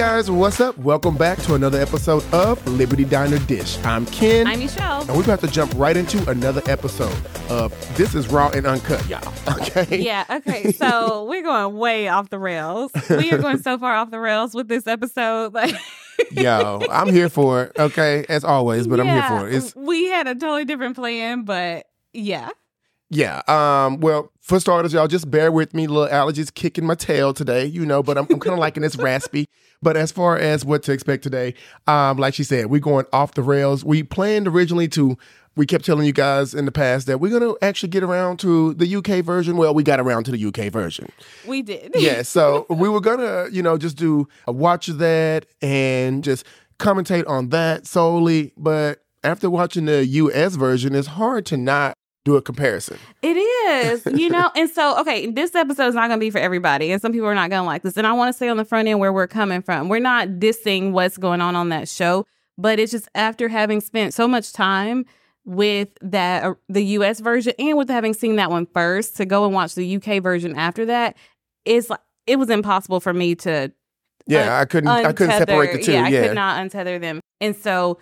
guys, what's up? Welcome back to another episode of Liberty Diner Dish. I'm Ken. I'm Michelle. and we're about to jump right into another episode of This is Raw and Uncut, y'all. Okay? Yeah, okay. So we're going way off the rails. We are going so far off the rails with this episode. Like Yo, I'm here for it, okay? As always, but I'm here for it. It's we had a totally different plan, but yeah. Yeah. Um, well, for starters, y'all just bear with me. Little allergies kicking my tail today, you know, but I'm, I'm kind of liking this raspy. But as far as what to expect today, um, like she said, we're going off the rails. We planned originally to, we kept telling you guys in the past that we're going to actually get around to the UK version. Well, we got around to the UK version. We did. Yeah. So we were going to, you know, just do a watch of that and just commentate on that solely. But after watching the US version, it's hard to not do a comparison. It is, you know, and so okay, this episode is not going to be for everybody, and some people are not going to like this. And I want to say on the front end where we're coming from. We're not dissing what's going on on that show, but it's just after having spent so much time with that uh, the U.S. version and with having seen that one first to go and watch the U.K. version after that, it's like it was impossible for me to Yeah, I couldn't. I couldn't separate the two. Yeah, Yeah, I could not untether them. And so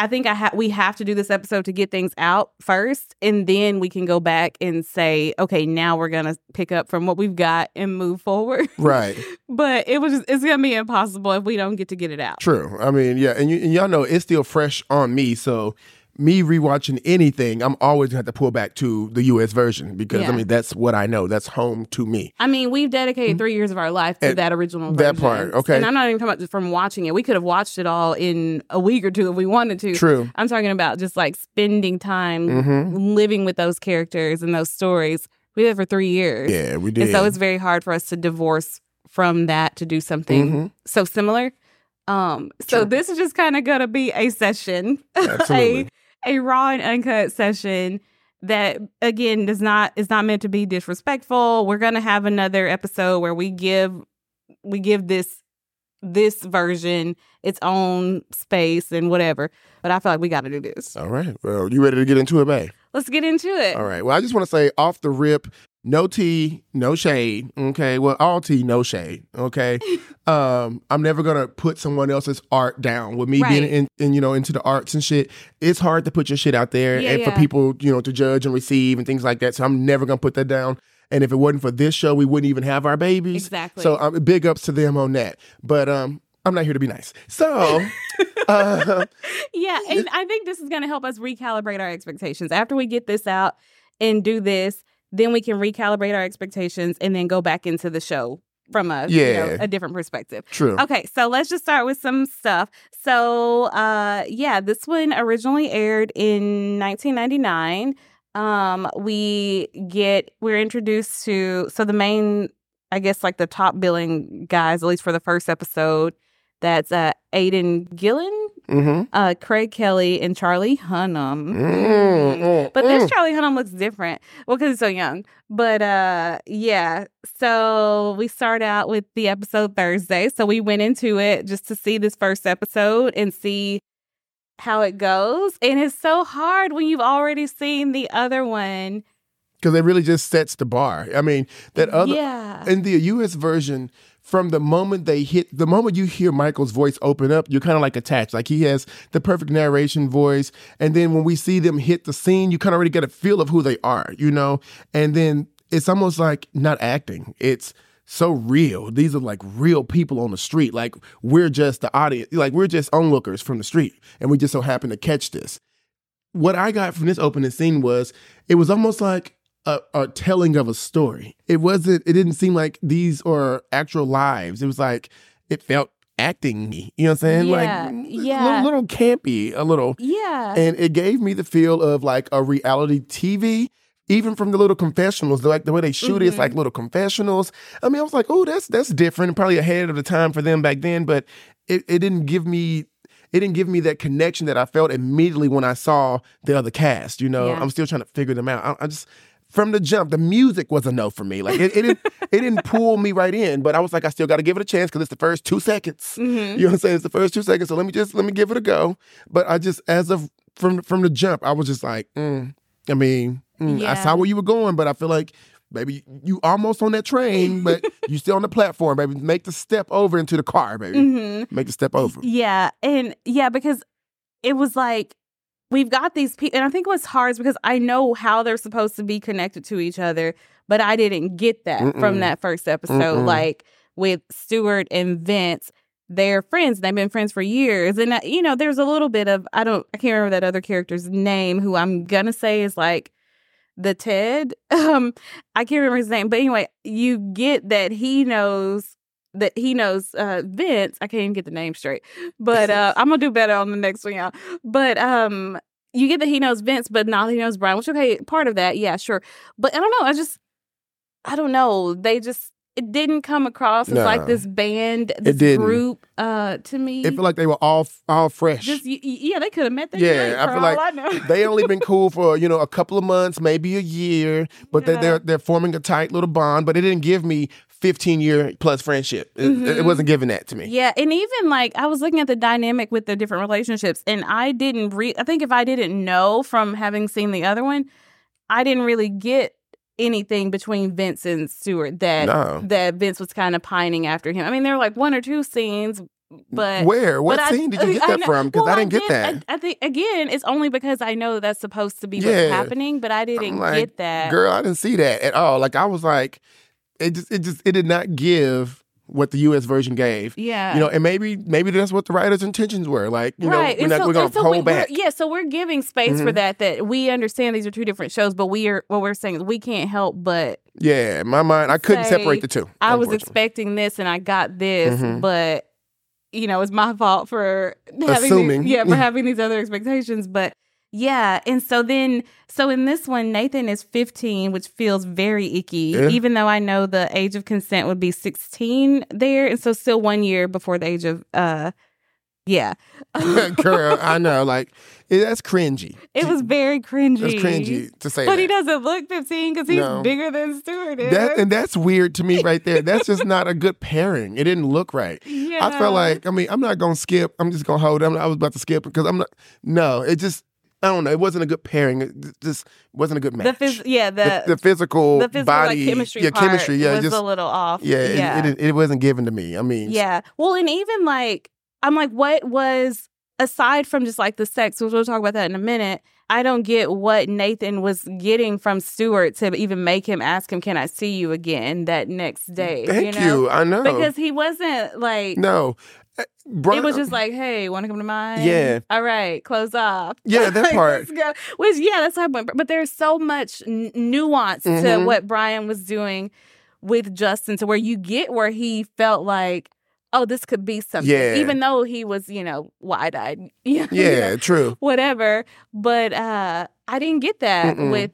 I think I ha- we have to do this episode to get things out first, and then we can go back and say, okay, now we're gonna pick up from what we've got and move forward. right. but it was just, it's gonna be impossible if we don't get to get it out. True. I mean, yeah, and, you, and y'all know it's still fresh on me. So me rewatching anything, I'm always gonna have to pull back to the U.S. version because I mean that's what I know. That's home to me. I mean, we've dedicated three years of our life to Mm-hmm. That original that version. part, okay. And I'm not even talking about just from watching it. We could have watched it all in a week or two if we wanted to. True. I'm talking about just like spending time Mm-hmm. living with those characters and those stories. We did it for three years. Yeah, we did. And so it's very hard for us to divorce from that to do something Mhm. so similar. Um, so True. this is just kind of gonna be a session, Absolutely. a, a raw and uncut session that again does not is not meant to be disrespectful. We're gonna have another episode where we give we give this this version its own space and whatever. But I feel like we got to do this. All right. Well, you ready to get into it, babe? Let's get into it. All right. Well, I just want to say off the rip, no tea, no shade. Okay. Well, all tea, no shade. Okay. um, I'm never gonna put someone else's art down. With me being in, in, you know, into the arts and shit, it's hard to put your shit out there Yeah, and for people, you know, to judge and receive and things like that. So I'm never gonna put that down. And if it wasn't for this show, we wouldn't even have our babies. Exactly. So um, big ups to them on that. But um, I'm not here to be nice. So, uh, Yeah, and I think this is going to help us recalibrate our expectations. After we get this out and do this, then we can recalibrate our expectations and then go back into the show from a you know, Yeah. a different perspective. true. Okay, so let's just start with some stuff. So, uh yeah, this one originally aired in 1999. Um we get we're introduced to so the main I guess like the top billing guys at least for the first episode that's uh Aiden Gillen Mm-hmm. uh, Craig Kelly and Charlie Hunnam. Mm, mm, But this mm. Charlie Hunnam looks different. Well, because he's so young. But uh, yeah. So we start out with the episode Thursday. So we went into it just to see this first episode and see how it goes. And it's so hard when you've already seen the other one. because it really just sets the bar. I mean, that other yeah. in the U.S. version, from the moment they hit, the moment you hear Michael's voice open up, you're kind of like attached. Like he has the perfect narration voice, and then when we see them hit the scene, you kind of already get a feel of who they are, you know. And then it's almost like not acting; it's so real. These are like real people on the street. Like we're just the audience, like we're just onlookers from the street, and we just so happen to catch this what I got from this opening scene was it was almost like a, a telling of a story. It wasn't. It didn't seem like these are actual lives. It was like it felt acting. You know what I'm saying? Yeah, like yeah. little, little campy, a little, yeah. and it gave me the feel of like a reality TV. Even from the little confessionals, like the way they shoot it, it's like mm-hmm. little confessionals. I mean, I was like, oh, that's that's different, probably ahead of the time for them back then. But it, it didn't give me it didn't give me that connection that I felt immediately when I saw the other cast. You know, Yeah. I'm still trying to figure them out. I, I just from the jump, the music was a no for me. Like it, it didn't it didn't pull me right in. But I was like, I still got to give it a chance because it's the first two seconds. Mhm. You know what I'm saying? It's the first two seconds. So let me just let me give it a go. But I just as of from from the jump, I was just like, mm, I mean, mm, I saw where you were going, but I feel like baby, you almost on that train, but you still on the platform, baby. Make the step over into the car, baby. Mhm. Make the step over. Yeah, and yeah, because it was like we've got these people, and I think what's hard is because I know how they're supposed to be connected to each other, but I didn't get that Mm-mm. from that first episode. Mm-mm. Like with Stuart and Vince, they're friends. They've been friends for years, and uh, you know, there's a little bit of I don't, I can't remember that other character's name, who I'm gonna say is like the Ted. Um, I can't remember his name, but anyway, you get that he knows that he knows uh Vince. I can't even get the name straight. But uh I'm gonna do better on the next one, y'all. But um you get that he knows Vince, but not he knows Brian, which okay, part of that, yeah, sure. But I don't know, I just I don't know. They just it didn't come across as like this band, this group uh to me. It felt like they were all all fresh. just yeah, they could have met that Yeah, I feel like I know. they only been cool for you know a couple of months, maybe a year, but they, Yeah. they're they're forming a tight little bond. But it didn't give me fifteen year plus friendship. It, it Mhm. wasn't giving that to me. Yeah, and even like I was looking at the dynamic with the different relationships, and I didn't re. I think if I didn't know from having seen the other one, I didn't really get anything between Vince and Stuart that No. that Vince was kind of pining after him. I mean, there were like one or two scenes, but Where? What but I- scene did you get that from? Because well, I didn't get did- that. I, I think again, it's only because I know that's supposed to be Yeah. what's happening, but I didn't like, get that. Girl, I didn't see that at all. Like I was like, it just it just it did not give what the U.S. version gave. yeah, You know, and maybe maybe that's what the writer's intentions were. Like, you right. know, we're, and not, so, we're gonna so hold we, back. Yeah, so we're giving space for Mhm. that. That we understand these are two different shows, but we are what we're saying is we can't help but Yeah, in my mind, I couldn't separate the two. I was expecting this and I got this, Mhm. but you know, it's my fault for having Assuming. these, yeah, for having these other expectations. But yeah, and so then so in this one, Nathan is 15, which feels very icky, Yeah. even though I know the age of consent would be 16 there, and so still one year before the age of uh yeah. Girl, I know. Like it, that's cringy. It was very cringy. That's cringy to say But that. he doesn't look 15 because he's No. bigger than Stuart is. That and that's weird to me right there. That's just not a good pairing. It didn't look right. yeah. I felt like I mean I'm not gonna skip. I'm just gonna hold. I'm, I was about to skip because I'm not. No, it just I don't know. It wasn't a good pairing. It just wasn't a good match. the phys- yeah, the, the, the physical, the physical body, like, chemistry yeah, chemistry, yeah, was just a little off. yeah, it- yeah. It, it, wasn't given to me. I mean, Yeah. Well, and even like, I'm like, what was, aside from just like the sex, which we'll talk about that in a minute, I don't get what Nathan was getting from Stuart to even make him ask him, Can I see you again that next day? thank you. you. I know Because he wasn't like, no, Uh, it was just like, hey, want to come to mine? Yeah. All right, close off. Yeah, that Like, part. Which, yeah, that's how I went. But there's so much n- nuance to Mhm. what Brian was doing with Justin to where you get where he felt like, oh, this could be something. Yeah. Even though he was, you know, wide eyed. yeah, true. Whatever. But uh I didn't get that Mm-mm. with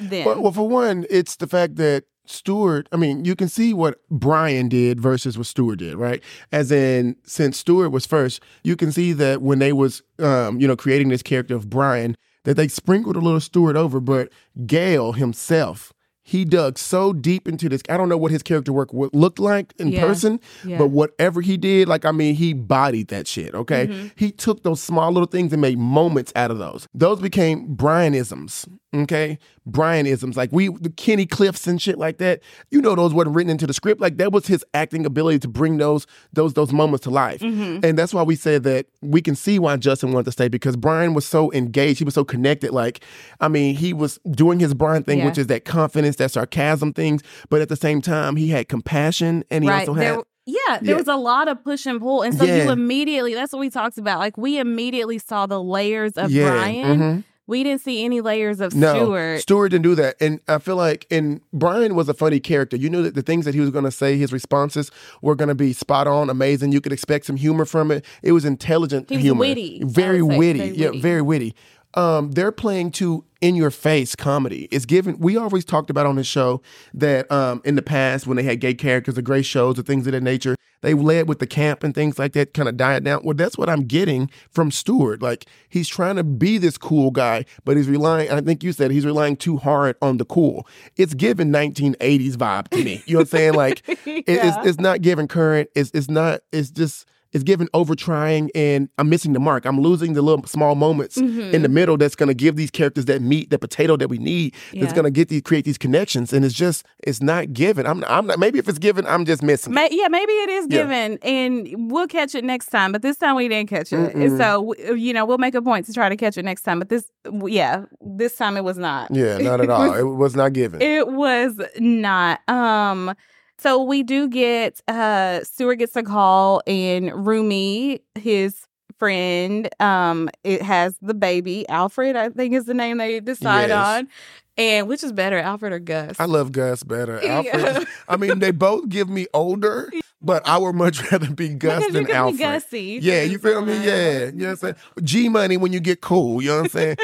them. Well, well, for one, it's the fact that Stuart, I mean, you can see what Brian did versus what Stuart did, right? As in, since Stuart was first, you can see that when they was, um, you know, creating this character of Brian, that they sprinkled a little Stuart over, but Gale himself, he dug so deep into this. I don't know what his character work looked like in Yeah. person, Yeah. but whatever he did, like I mean, he bodied that shit. Okay, Mhm. he took those small little things and made moments out of those. Those became Brianisms. Okay, Brianisms like we the Kenny Cliffs and shit like that. You know, those wasn't written into the script. Like that was his acting ability to bring those those those moments to life. Mhm. And that's why we said that we can see why Justin wanted to stay because Brian was so engaged. He was so connected. Like, I mean, he was doing his Brian thing, Yeah. which is that confidence, that sarcasm things. But at the same time, he had compassion and he right. also had. There, yeah, there Yeah. was a lot of push and pull. And so you immediately, that's what we talked about. Like, we immediately saw the layers of yeah, Brian. mhm. We didn't see any layers of No, Stuart. Stuart didn't do that, and I feel like and Brian was a funny character. You knew that the things that he was going to say, his responses were going to be spot on, amazing. You could expect some humor from it. It was intelligent He was humor, witty, very witty, very yeah, witty. very witty. Um, they're playing to in your face comedy. It's given. We always talked about on the show that um, in the past when they had gay characters, the great shows, or things of that nature, they led with the camp and things like that, kind of died down. Well, that's what I'm getting from Stuart. Like he's trying to be this cool guy, but he's relying. I think you said he's relying too hard on the cool. It's giving 1980s vibe to me. You know what I'm saying? Like it- it's, it's not giving current. It's it's not. It's just. It's given over trying and I'm missing the mark. I'm losing the little small moments in Mm-hmm. the middle that's gonna give these characters that meat, the potato that we need, that's Yeah. gonna get these create these connections. And it's just it's not given. I'm I'm not maybe if it's given, I'm just missing. May, yeah, maybe it is Yeah. given, and we'll catch it next time. But this time we didn't catch it, and so you know we'll make a point to try to catch it next time. But this, yeah, this time it was not. Yeah, not at all. it was not given. It was not. Um, so we do get uh Stuart gets a call and Romey, his friend, um, it has the baby. Alfred, I think is the name they decide Yes. on. And which is better, Alfred or Gus? I love Gus better. Yeah. Alfred. I mean, they both give me older, but I would much rather be Gus because than Alfred. be Gussie. Yeah, you feel me? Yeah. You know what I'm saying? G money when you get cool. You know what I'm saying?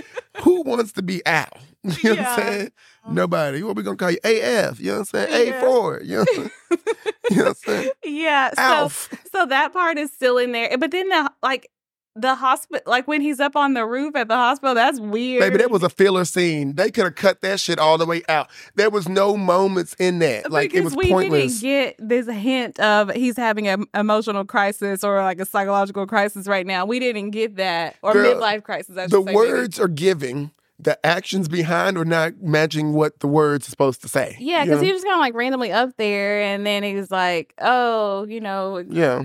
Who wants to be Al? You know what I'm saying? Uh-huh. Nobody. What we gonna call you? AF. You know what I'm saying? Yeah. A4. You know what I'm saying? you know what I'm saying? Yeah. So Alf. so that part is still in there. But then the like the hospital like when he's up on the roof at the hospital, that's weird. Baby, that was a filler scene. They could have cut that shit all the way out. There was no moments in that. Like because it was we pointless. didn't get this hint of he's having an emotional crisis or like a psychological crisis right now. We didn't get that or Girl, midlife crisis. The say, maybe. words are giving. The actions behind are not matching what the words are supposed to say. Yeah, you because know? he was kind of like randomly up there, and then he was like, "Oh, you know." Yeah.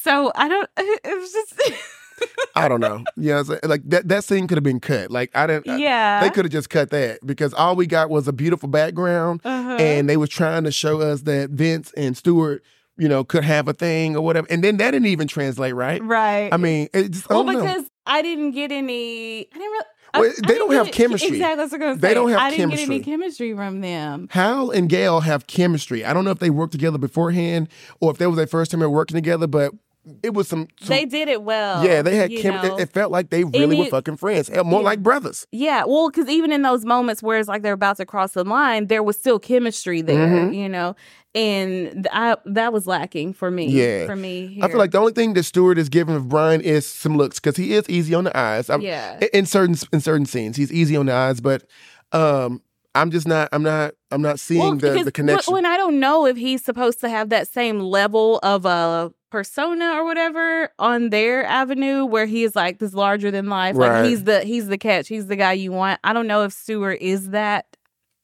So I don't. It was just. I don't know. Yeah, you know, like that that scene could have been cut. Like I didn't. I- yeah. they could have just cut that because all we got was a beautiful background, Uh-huh. and they was trying to show us that Vince and Stuart, you know, could have a thing or whatever, and then that didn't even translate right. right. I mean, it just, I well, don't know. because I didn't get any. I didn't really. Well, they don't have chemistry. Exactly. That's what I was They say. don't have I didn't get any chemistry. chemistry from them. Hal and Gale have chemistry. I don't know if they worked together beforehand or if that was their first time working together, but it was some. some They did it well. yeah, they had you chem. It, it felt like they really were fucking friends, Hell, more Yeah. like brothers. Yeah, well, because even in those moments where it's like they're about to cross the line, there was still chemistry there, Mhm. you know, and I, that was lacking for me. Yeah. for me. I feel like the only thing that Stuart is giving of Brian is some looks because he is easy on the eyes. I'm- yeah, in certain in certain scenes, he's easy on the eyes, but um, I'm just not. I'm not. I'm not seeing well, the the connection. When I don't know if he's supposed to have that same level of a persona or whatever on their avenue where he is like this larger than life, Right. like he's the he's the catch, he's the guy you want. I don't know if Stuart is that.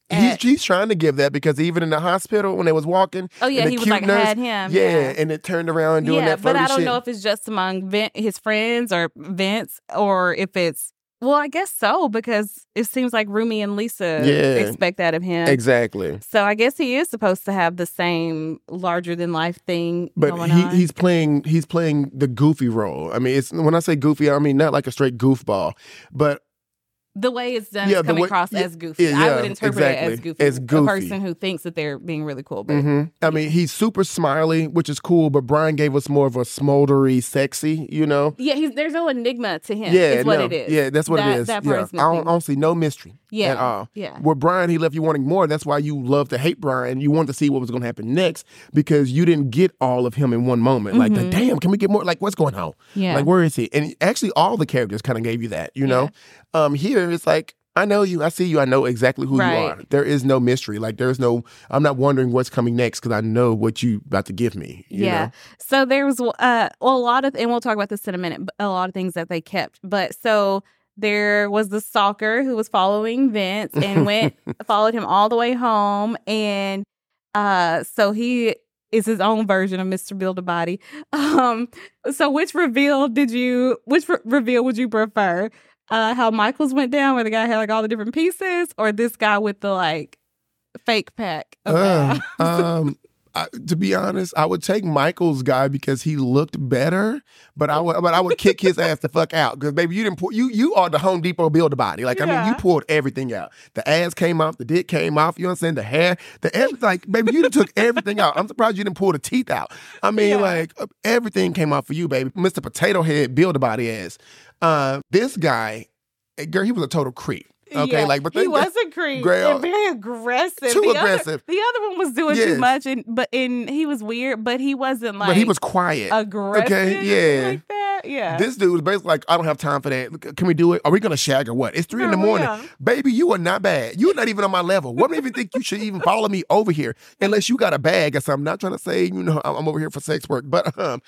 He's, at- he's trying to give that because even in the hospital when they was walking, oh yeah, he was like nurse- had him. yeah, and it turned around doing yeah, that but I don't shit. know if it's just among Vin- his friends or Vince, or if it's well, I guess so because it seems like Romey and Lisa Yeah. expect that of him. exactly. So I guess he is supposed to have the same larger than life thing But going he, on. he's playing he's playing the goofy role. I mean, it's when I say goofy, I mean not like a straight goofball, but the way it's done Yeah, is coming way- across yeah, as goofy. yeah, I would interpret it as goofy. As goofy. A person who thinks that they're being really cool. But mhm. I mean he's super smiley, which is cool. But Brian gave us more of a smoldery, sexy, you know. yeah, he's, there's no enigma to him. Yeah, is what no. it is. Yeah, that's what That- it is. that yeah. I, don't, I don't see no mystery Yeah, at all. yeah. With Brian, he left you wanting more. That's why you love to hate Brian. You wanted to see what was going to happen next because you didn't get all of him in one moment. Like, Mhm. damn, can we get more? Like, what's going on? Yeah. Like, where is he? And actually, all the characters kind of gave you that, you know? Um, here, it's like, I know you, I see you, I know exactly who you are. There is no mystery. Like, there's no, I'm not wondering what's coming next because I know what you about to give me. you yeah. know? So there was uh, a lot of, and we'll talk about this in a minute. But a lot of things that they kept. But so there was the stalker who was following Vince and went followed him all the way home, and uh, so he is his own version of Mr. Build a Body. Um, so which reveal did you? Which re- reveal would you prefer? Uh, how Michael's went down, where the guy had like all the different pieces, or this guy with the like fake pack? Of Uh, um, I, to be honest, I would take Michael's guy because he looked better, but I would, but I would kick his ass the fuck out because baby, you didn't pull, you you are the Home Depot build a body. Like I mean, you pulled everything out. The ass came off, the dick came off. You know what I'm saying? The hair, the everything. Like baby, you took everything out. I'm surprised you didn't pull the teeth out. I mean, Yeah. like everything came off for you, baby. Mr. Potato Head build a body ass. Uh, this guy, eh, girl, he was a total creep. Okay, Yeah. like but he was a creep Girl, and very aggressive. too the other- aggressive. the other one was doing Yes. too much, and but and he was weird, but he wasn't like but he was quiet. aggressive. Okay, yeah. like that. Yeah, This dude was basically like, I don't have time for that. Can we do it? Are we gonna shag or what? It's three in the morning. real. Baby, you are not bad. You're not even on my level. What makes you think you should even follow me over here unless you got a bag or something? I'm not trying to say, you know, I'm over here for sex work, but um,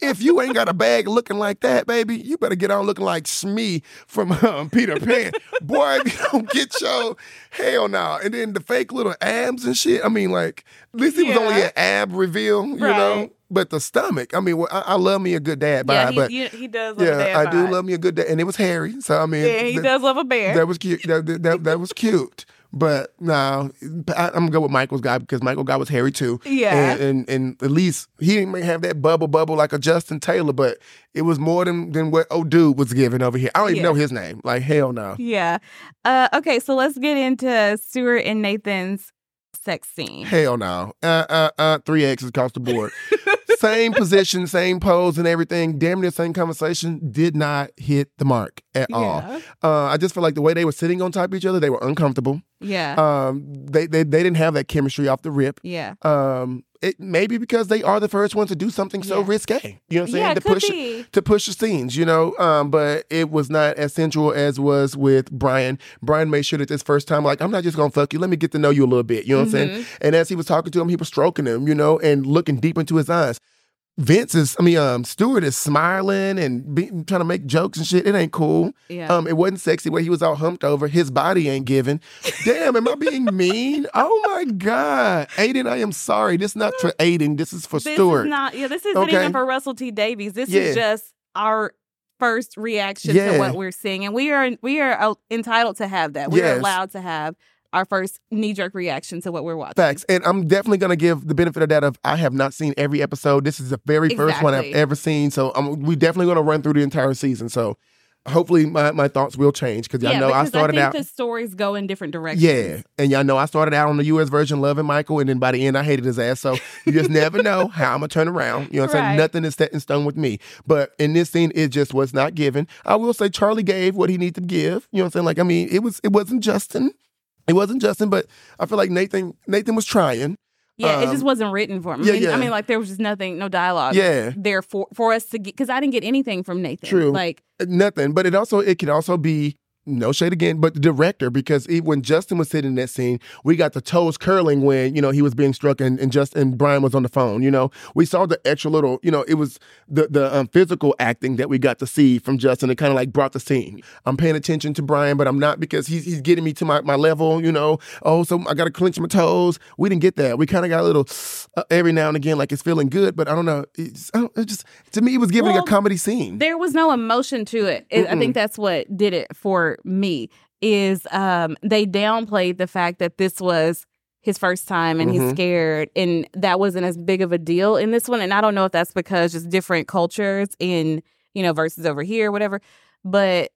if you ain't got a bag looking like that, baby, you better get on looking like Smee from um, Peter Pan. Boy, you don't get your hell no. And then the fake little abs and shit. I mean, like, at least it was only an ab reveal, you know? But the stomach, I mean, well, I, I love me a good dad yeah. He, but you- he does. Love a yeah, dad I do love me a good dad, and it was hairy. So I mean, Yeah, he th- does love a bear. that was cute. That, that, that, that was cute. But no, I, I'm gonna go with Michael's guy because Michael guy was hairy too. Yeah. and, and and at least he didn't may have that bubble bubble like a Justin Taylor, but it was more than than what old dude was giving over here. I don't even Yeah. know his name. Like hell no. yeah. Uh, okay, so let's get into Stuart and Nathan's sex scene. Hell no. Uh uh uh. Three X's across the board. same position, same pose, and everything. Damn near same conversation. Did not hit the mark at all. Uh, I just feel like the way they were sitting on top of each other, they were uncomfortable. Yeah. Um, they they they didn't have that chemistry off the rip. yeah. Um, it maybe because they are the first ones to do something so Yeah. risque. You know what I'm saying? Yeah, to push be. to push the scenes, you know. Um, but it was not as sensual as was with Brian. Brian made sure that this first time, like, I'm not just gonna fuck you. Let me get to know you a little bit. You know what I'm saying? Mm-hmm. And as he was talking to him, he was stroking him, you know, and looking deep into his eyes. Vince is, I mean, um, Stuart is smiling and be, trying to make jokes and shit. It ain't cool. Yeah. Um, it wasn't sexy where he was all humped over. His body ain't giving. Damn, am I being mean? Oh my God. Aiden, I am sorry. This is not for Aiden. This is for this Stuart. is not. Yeah, this isn't Okay. even for Russell T Davies. This Yeah. is just our first reaction Yeah. to what we're seeing, and we are we are uh, entitled to have that. We are Yes. allowed to have our first knee jerk reaction to what we're watching. Facts. And I'm definitely going to give the benefit of that of I have not seen every episode. This is the very first one I've ever seen. So I'm, we definitely going to run through the entire season. So hopefully my, my thoughts will change because y'all know I because started think out. the stories go in different directions. Yeah, and y'all know I started out on the U.S. version, loving Michael, and then by the end I hated his ass. So you just never know how I'm gonna turn around. You know what I'm Right. saying? Nothing is set in stone with me. But in this scene, it just was not given. I will say Charlie gave what he needed to give. You know what I'm saying? Like I mean, it was it wasn't Justin. It wasn't Justin, but I feel like Nathan Nathan was trying. Yeah, it Um, just wasn't written for him. yeah, I, mean, yeah. I mean, like there was just nothing, no dialogue. Yeah. there for for us to get because I didn't get anything from Nathan. True. Like Nothing. But it also it could also be no shade again, but the director, because he, when Justin was sitting in that scene, we got the toes curling when, you know, he was being struck and, and just and Brian was on the phone, you know. We saw the extra little, you know, it was the the um, physical acting that we got to see from Justin. It kind of like brought the scene. I'm paying attention to Brian, but I'm not because he's he's getting me to my, my level, you know. Oh, so I gotta clench my toes. We didn't get that. We kind of got a little uh, every now and again, like it's feeling good, but I don't know. It's, I don't, it just to me, it was giving Well, a comedy scene. there was no emotion to it. It- I think that's what did it for me. Is um they downplayed the fact that this was his first time and he's Mhm. scared and that wasn't as big of a deal in this one and I don't know if that's because just different cultures in you know versus over here whatever but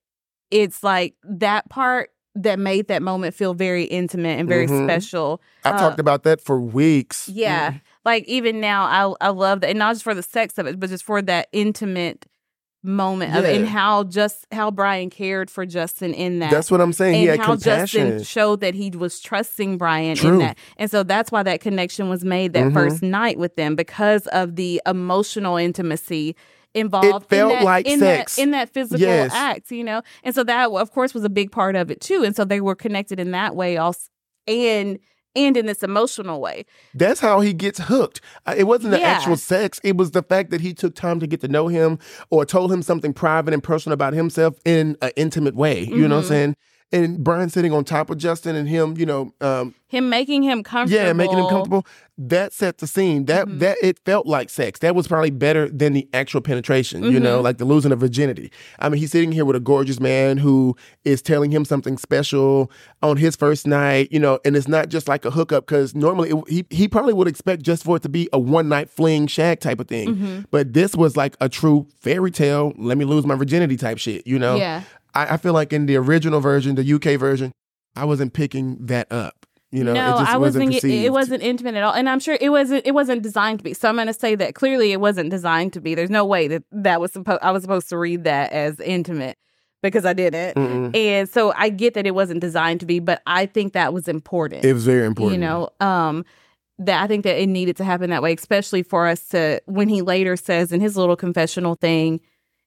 it's like that part that made that moment feel very intimate and very Mhm. special I've uh, talked about that for weeks. yeah. Like even now I I love that and not just for the sex of it, but just for that intimate moment of it and how just how Brian cared for Justin in that. That's what I'm saying. he and had how compassion. Justin showed that he was trusting Brian True. in that. And so that's why that connection was made that Mhm. first night with them because of the emotional intimacy involved It felt in that, like in sex. that in that physical Yes. act, you know. And so that of course was a big part of it too. And so they were connected in that way also and and in this emotional way. That's how he gets hooked. It wasn't the Yeah. actual sex. It was the fact that he took time to get to know him or told him something private and personal about himself in an intimate way. You know what I'm Mhm. saying? And Brian sitting on top of Justin and him, you know, um, him making him comfortable. yeah, making him comfortable. That set the scene. That Mhm. that it felt like sex. That was probably better than the actual penetration. You know, Mhm. like the losing of virginity. I mean, he's sitting here with a gorgeous man who is telling him something special on his first night. You know, and it's not just like a hookup because normally it, he he probably would expect just for it to be a one night fling shag type of thing. Mhm. But this was like a true fairy tale. Let me lose my virginity type shit. You know. Yeah. I, I feel like in the original version, the UK version, I wasn't picking that up. You know, no, it just I wasn't wasn't. It, it wasn't intimate at all, and I'm sure it wasn't. It wasn't designed to be. So I'm going to say that clearly it wasn't designed to be. There's no way that that was supposed. I was supposed to read that as intimate, because I didn't. Mm-mm. And so I get that it wasn't designed to be, but I think that was important. It was very important. You know, um, that I think that it needed to happen that way, especially for us to when he later says in his little confessional thing,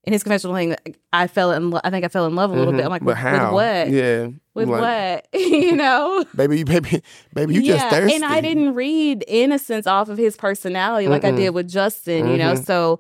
in his confessional thing, I fell in. Lo- I think I fell in love a little Mhm. bit. I'm like, but with, how? with what? Yeah. With Like, what? you know. Baby, baby, baby, you just thirsty. And I didn't read innocence off of his personality like I Mm-mm. did with Justin, you know. Mhm. So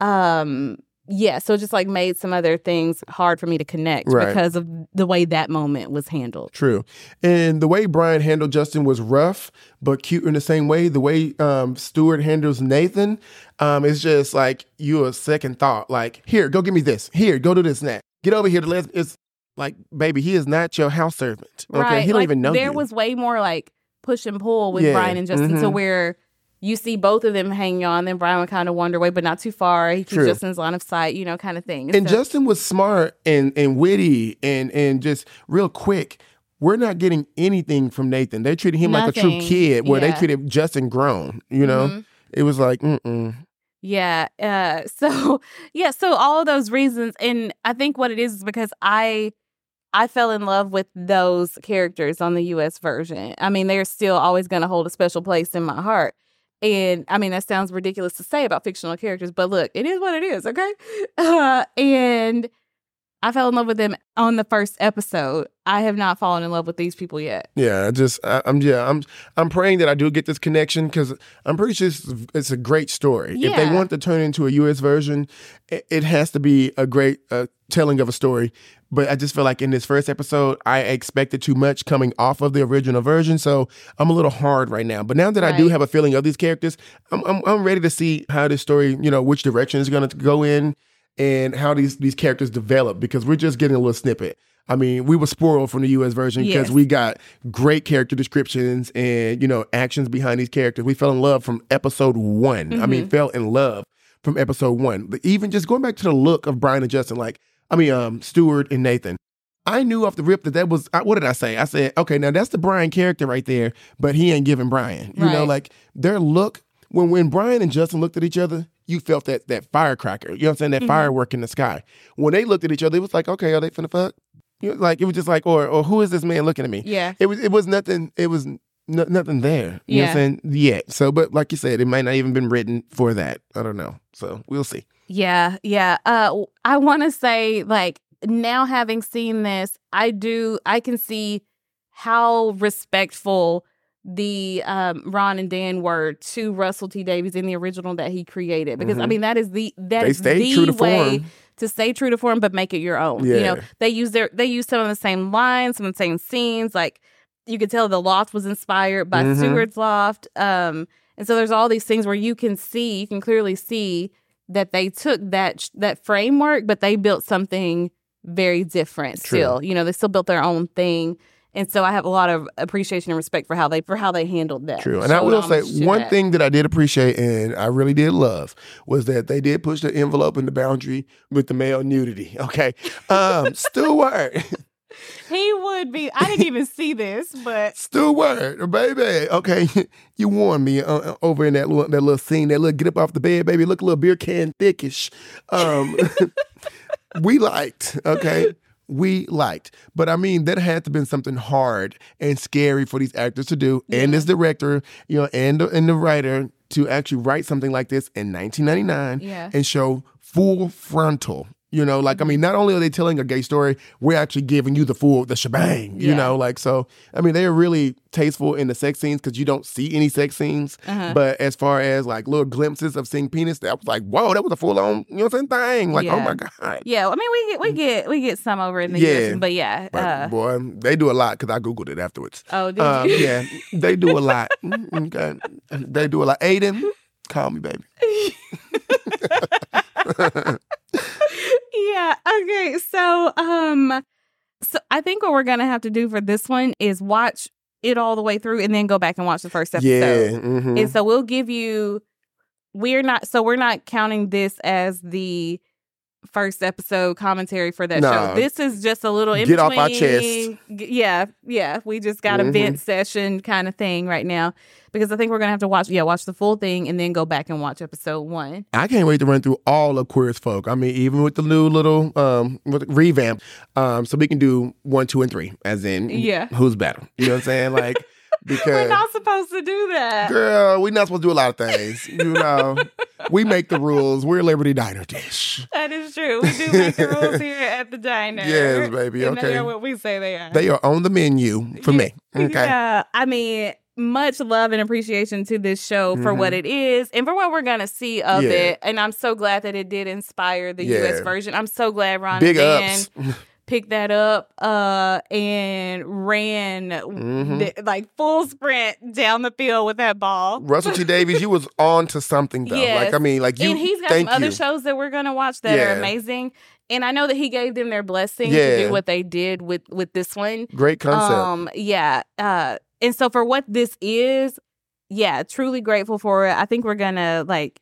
um yeah, so it just like made some other things hard for me to connect Right. because of the way that moment was handled. True. And the way Brian handled Justin was rough, but cute in the same way. The way um, Stuart handles Nathan um, is just like you a second thought. Like, here, go give me this. Here, go do this and that. Get over here to let It's like, baby, he is not your house servant. Okay. Right. He don't like, even know there you. was way more like push and pull with Yeah. Brian and Justin to Mhm. where you see both of them hanging on, then Brian would kind of wander away, but not too far. He keeps True. Justin's line of sight, you know, kind of thing. and so- Justin was smart and and witty and and just real quick. We're not getting anything from Nathan. They treated him like a true kid, where they treated Justin grown. You know, Mhm. it was like, mm. Yeah. Uh, so yeah. So all of those reasons, and I think what it is is because I I fell in love with those characters on the U.S. version. I mean, they're still always going to hold a special place in my heart. And I mean, that sounds ridiculous to say about fictional characters, but look, it is what it is. Okay. Uh, and I fell in love with them on the first episode. I have not fallen in love with these people yet. Yeah, I just I, I'm yeah I'm I'm praying that I do get this connection because I'm pretty sure it's, it's a great story. If they want to turn it into a U.S. version, it, it has to be a great uh, telling of a story. But I just feel like in this first episode, I expected too much coming off of the original version, so I'm a little hard right now. But now that I do have a feeling of these characters, I'm I'm, I'm ready to see how this story, you know, which direction is going to go in, and how these these characters develop because we're just getting a little snippet. I mean, we were spoiled from the US version because Yes. we got great character descriptions and, you know, actions behind these characters. We fell in love from episode one. I mean, fell in love from episode one. But even just going back to the look of Brian and Justin, like, I mean, um, Stuart and Nathan. I knew off the rip that that was, I- what did I say? I said, okay, now that's the Brian character right there, but he ain't giving Brian. You know, like their look, when when Brian and Justin looked at each other, you felt that that firecracker. You know what I'm saying? That Mhm. firework in the sky. When they looked at each other, it was like, okay, are they finna fuck? You know, like it was just like, or or who is this man looking at me? Yeah. It was it was nothing. It was n- nothing there. You know what Yeah. I'm saying? Yet. So, but like you said, it might not even been written for that. I don't know. So we'll see. Yeah, yeah. Uh I want to say like now having seen this, I do I can see how respectful the um Ron and Dan were to Russell T Davies in the original that he created because I Mhm. mean that is the that is the true to way form. to stay true to form but make it your own. You know, they use their they use some of the same lines, some of the same scenes like you could tell the loft was inspired by Mhm. Stuart's loft. Um and so there's all these things where you can see, you can clearly see that they took that that framework, but they built something very different. True. Still, you know, they still built their own thing, and so I have a lot of appreciation and respect for how they for how they handled that. True. And I Showed will say one that. thing that I did appreciate and I really did love was that they did push the envelope in the boundary with the male nudity. Okay. Um, Stuart. he would be. I didn't even see this, but Stuart, baby. Okay, you warned me uh, uh, over in that little that little scene. That little get up off the bed, baby. Look a little beer can thickish. Um, we liked. Okay, we liked. But I mean, that had to been something hard and scary for these actors to do, and this director, you know, and the, and the writer to actually write something like this in 1999 Yeah. and show full frontal. You know, like I mean, not only are they telling a gay story, we're actually giving you the full the shebang. You Yeah. know, like so. I mean, they are really tasteful in the sex scenes because you don't see any sex scenes. Uh-huh. But as far as like little glimpses of seeing penis, that was like, whoa, that was a full on, you know what I'm saying? Thing. Like, oh my god. yeah, I mean we get we get we get some over in the Yeah. US, but yeah. But Uh, boy, they do a lot because I googled it afterwards. oh, did Um, you? yeah, they do a lot. Mm, okay. They do a lot. Aiden, call me, baby. yeah. Okay. So, um, so I think what we're gonna have to do for this one is watch it all the way through and then go back and watch the first episode. Yeah. mhm. And so we'll give you. We're not. So we're not counting this as the first episode commentary for that No. show. This is just a little in Get off our between. chest. Yeah, yeah. We just got a Mhm. vent session kind of thing right now because I think we're gonna have to watch. Yeah, watch the full thing and then go back and watch episode one. I can't wait to run through all of Queer as Folk. I mean, even with the new little um revamp, um, so we can do one, two, and three, as in Yeah. who's better. You know what I'm saying? Like We're not supposed to do that. girl, we're not supposed to do a lot of things. You know, we make the rules. We're Liberty Diner Dish. That is true. We do make the rules here at the diner. Yes, baby, And okay. They are what we say they are. They are on the menu for me. Okay. Yeah. I mean, much love and appreciation to this show for what it is and for what we're gonna see of Mm-hmm. Yeah. it. And I'm so glad that it did inspire the US version. I'm so glad Ron Big Dan ups. picked that up uh and ran Mhm. th- like full sprint down the field with that ball. Russell T Davies, you was on to something though. Yes. Like I mean, like you. and he's got some other you. shows that we're gonna watch that Yeah. are amazing. And I know that he gave them their blessing Yeah. to do what they did with with this one. Great concept. Um, yeah. Uh, and so for what this is, yeah, truly grateful for it. I think we're gonna like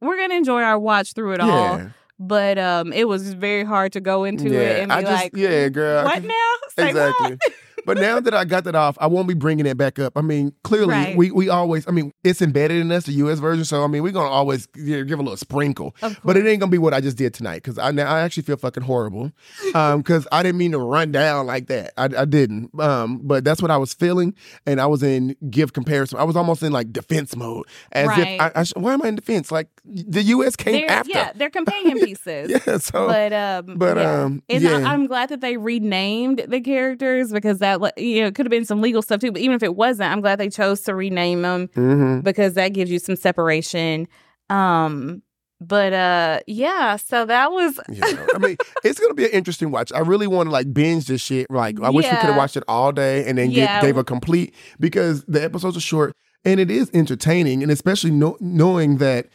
we're gonna enjoy our watch through it all. But um, it was very hard to go into yeah. it and be I just like, yeah, girl. What now? Exactly. what? but now that I got that off, I won't be bringing it back up. I mean, clearly, Right. we, we always, I mean, it's embedded in us, the U.S. version. So, I mean, we're going to always you know, give a little sprinkle. But it ain't going to be what I just did tonight because I, now I actually feel fucking horrible because I didn't mean to run down like that. I, I didn't. Um, but that's what I was feeling. And I was in give comparison. I was almost in like defense mode. As Right. if, I, I sh- why am I in defense? Like the U.S. came They're- after. Yeah, they're companion pieces. Yeah, so. but um, but, yeah. um, and yeah. I, I'm glad that they renamed the characters because that le- you know it could have been some legal stuff too. But even if it wasn't, I'm glad they chose to rename them Mhm. because that gives you some separation. Um, but uh, yeah. So that was Yeah, I mean, it's gonna be an interesting watch. I really want to like binge this shit. Like, I wish we could have watched it all day and then Yeah. get, gave a complete because the episodes are short and it is entertaining, and especially know, knowing that,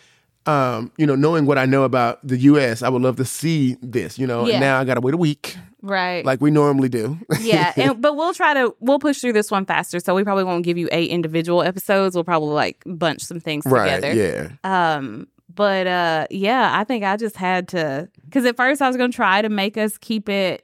um, you know, knowing what I know about the U.S., I would love to see this. You know, Yeah. and now I gotta wait a week right. like we normally do. yeah, and, but we'll try to we'll push through this one faster. So we probably won't give you eight individual episodes. We'll probably like bunch some things right? together. Yeah. Um, but uh, yeah, I think I just had to because at first I was gonna try to make us keep it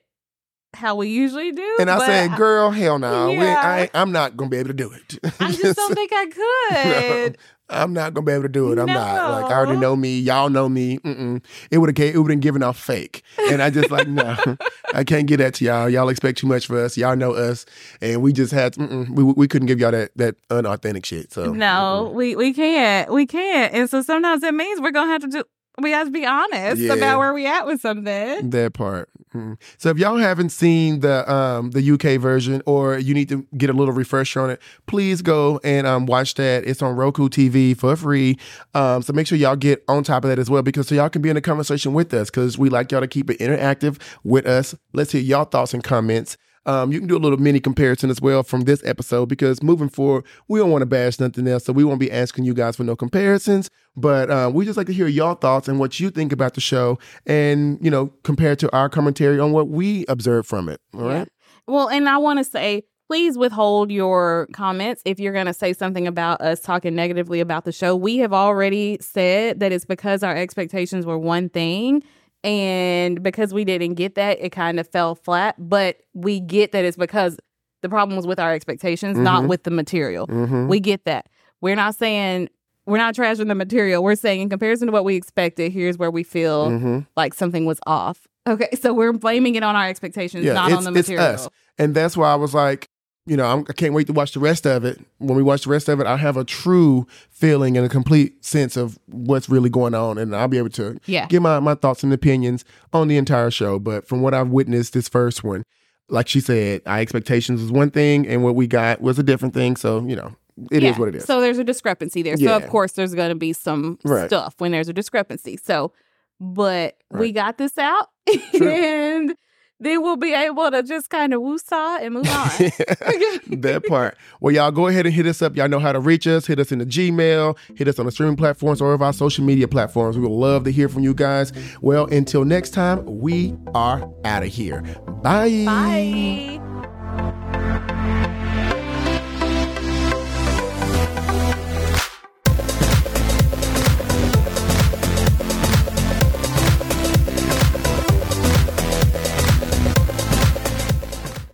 how we usually do, And I said, "Girl, hell no, Yeah. I, I'm not gonna be able to do it. I just don't think I could. I'm not gonna be able to do it. I'm not. Like I already know me. Y'all know me. Mm-mm. It would have. It would have given off fake. And I just like no. I can't get that to y'all. Y'all expect too much for us. Y'all know us, and we just had. Mm-mm. We we couldn't give y'all that that unauthentic shit. So No, we we can't. We can't. And so sometimes it means we're gonna have to do. We have to be honest Yeah. about where we at with something. That part. Mm. So if y'all haven't seen the um the UK version or you need to get a little refresher on it, please go and um watch that. It's on Roku TV for free. Um so make sure y'all get on top of that as well because so y'all can be in the conversation with us because we like y'all to keep it interactive with us. Let's hear y'all thoughts and comments. Um, you can do a little mini comparison as well from this episode because moving forward, we don't want to bash nothing else. So we won't be asking you guys for no comparisons, but uh, we just like to hear y'all thoughts and what you think about the show and, you know, compare to our commentary on what we observed from it. All right. Well, and I want to say, please withhold your comments if you're going to say something about us talking negatively about the show. We have already said that it's because our expectations were one thing. And because we didn't get that, it kind of fell flat. But we get that it's because the problem was with our expectations, not Mhm. with the material. Mm-hmm. We get that. We're not saying we're not trashing the material. We're saying in comparison to what we expected, here's where we feel mm-hmm. like something was off. Okay, so we're blaming it on our expectations, Yeah, not on the it's material. us. And that's why I was like, you know, I'm, I can't wait to watch the rest of it. When we watch the rest of it, I have a true feeling and a complete sense of what's really going on, and I'll be able to Yeah. give my, my thoughts and opinions on the entire show. But from what I've witnessed this first one, like she said, our expectations was one thing, and what we got was a different thing. So you know, it is Yeah. what it is. So there's a discrepancy there. So of course there's going to be some Right. stuff when there's a discrepancy. So, but we got this out, and then we'll be able to just kind of woosah and move on. that part. Well, y'all go ahead and hit us up. Y'all know how to reach us. Hit us in the Gmail, hit us on the streaming platforms or of our social media platforms. We would love to hear from you guys. Well, until next time, we are out of here. Bye. Bye.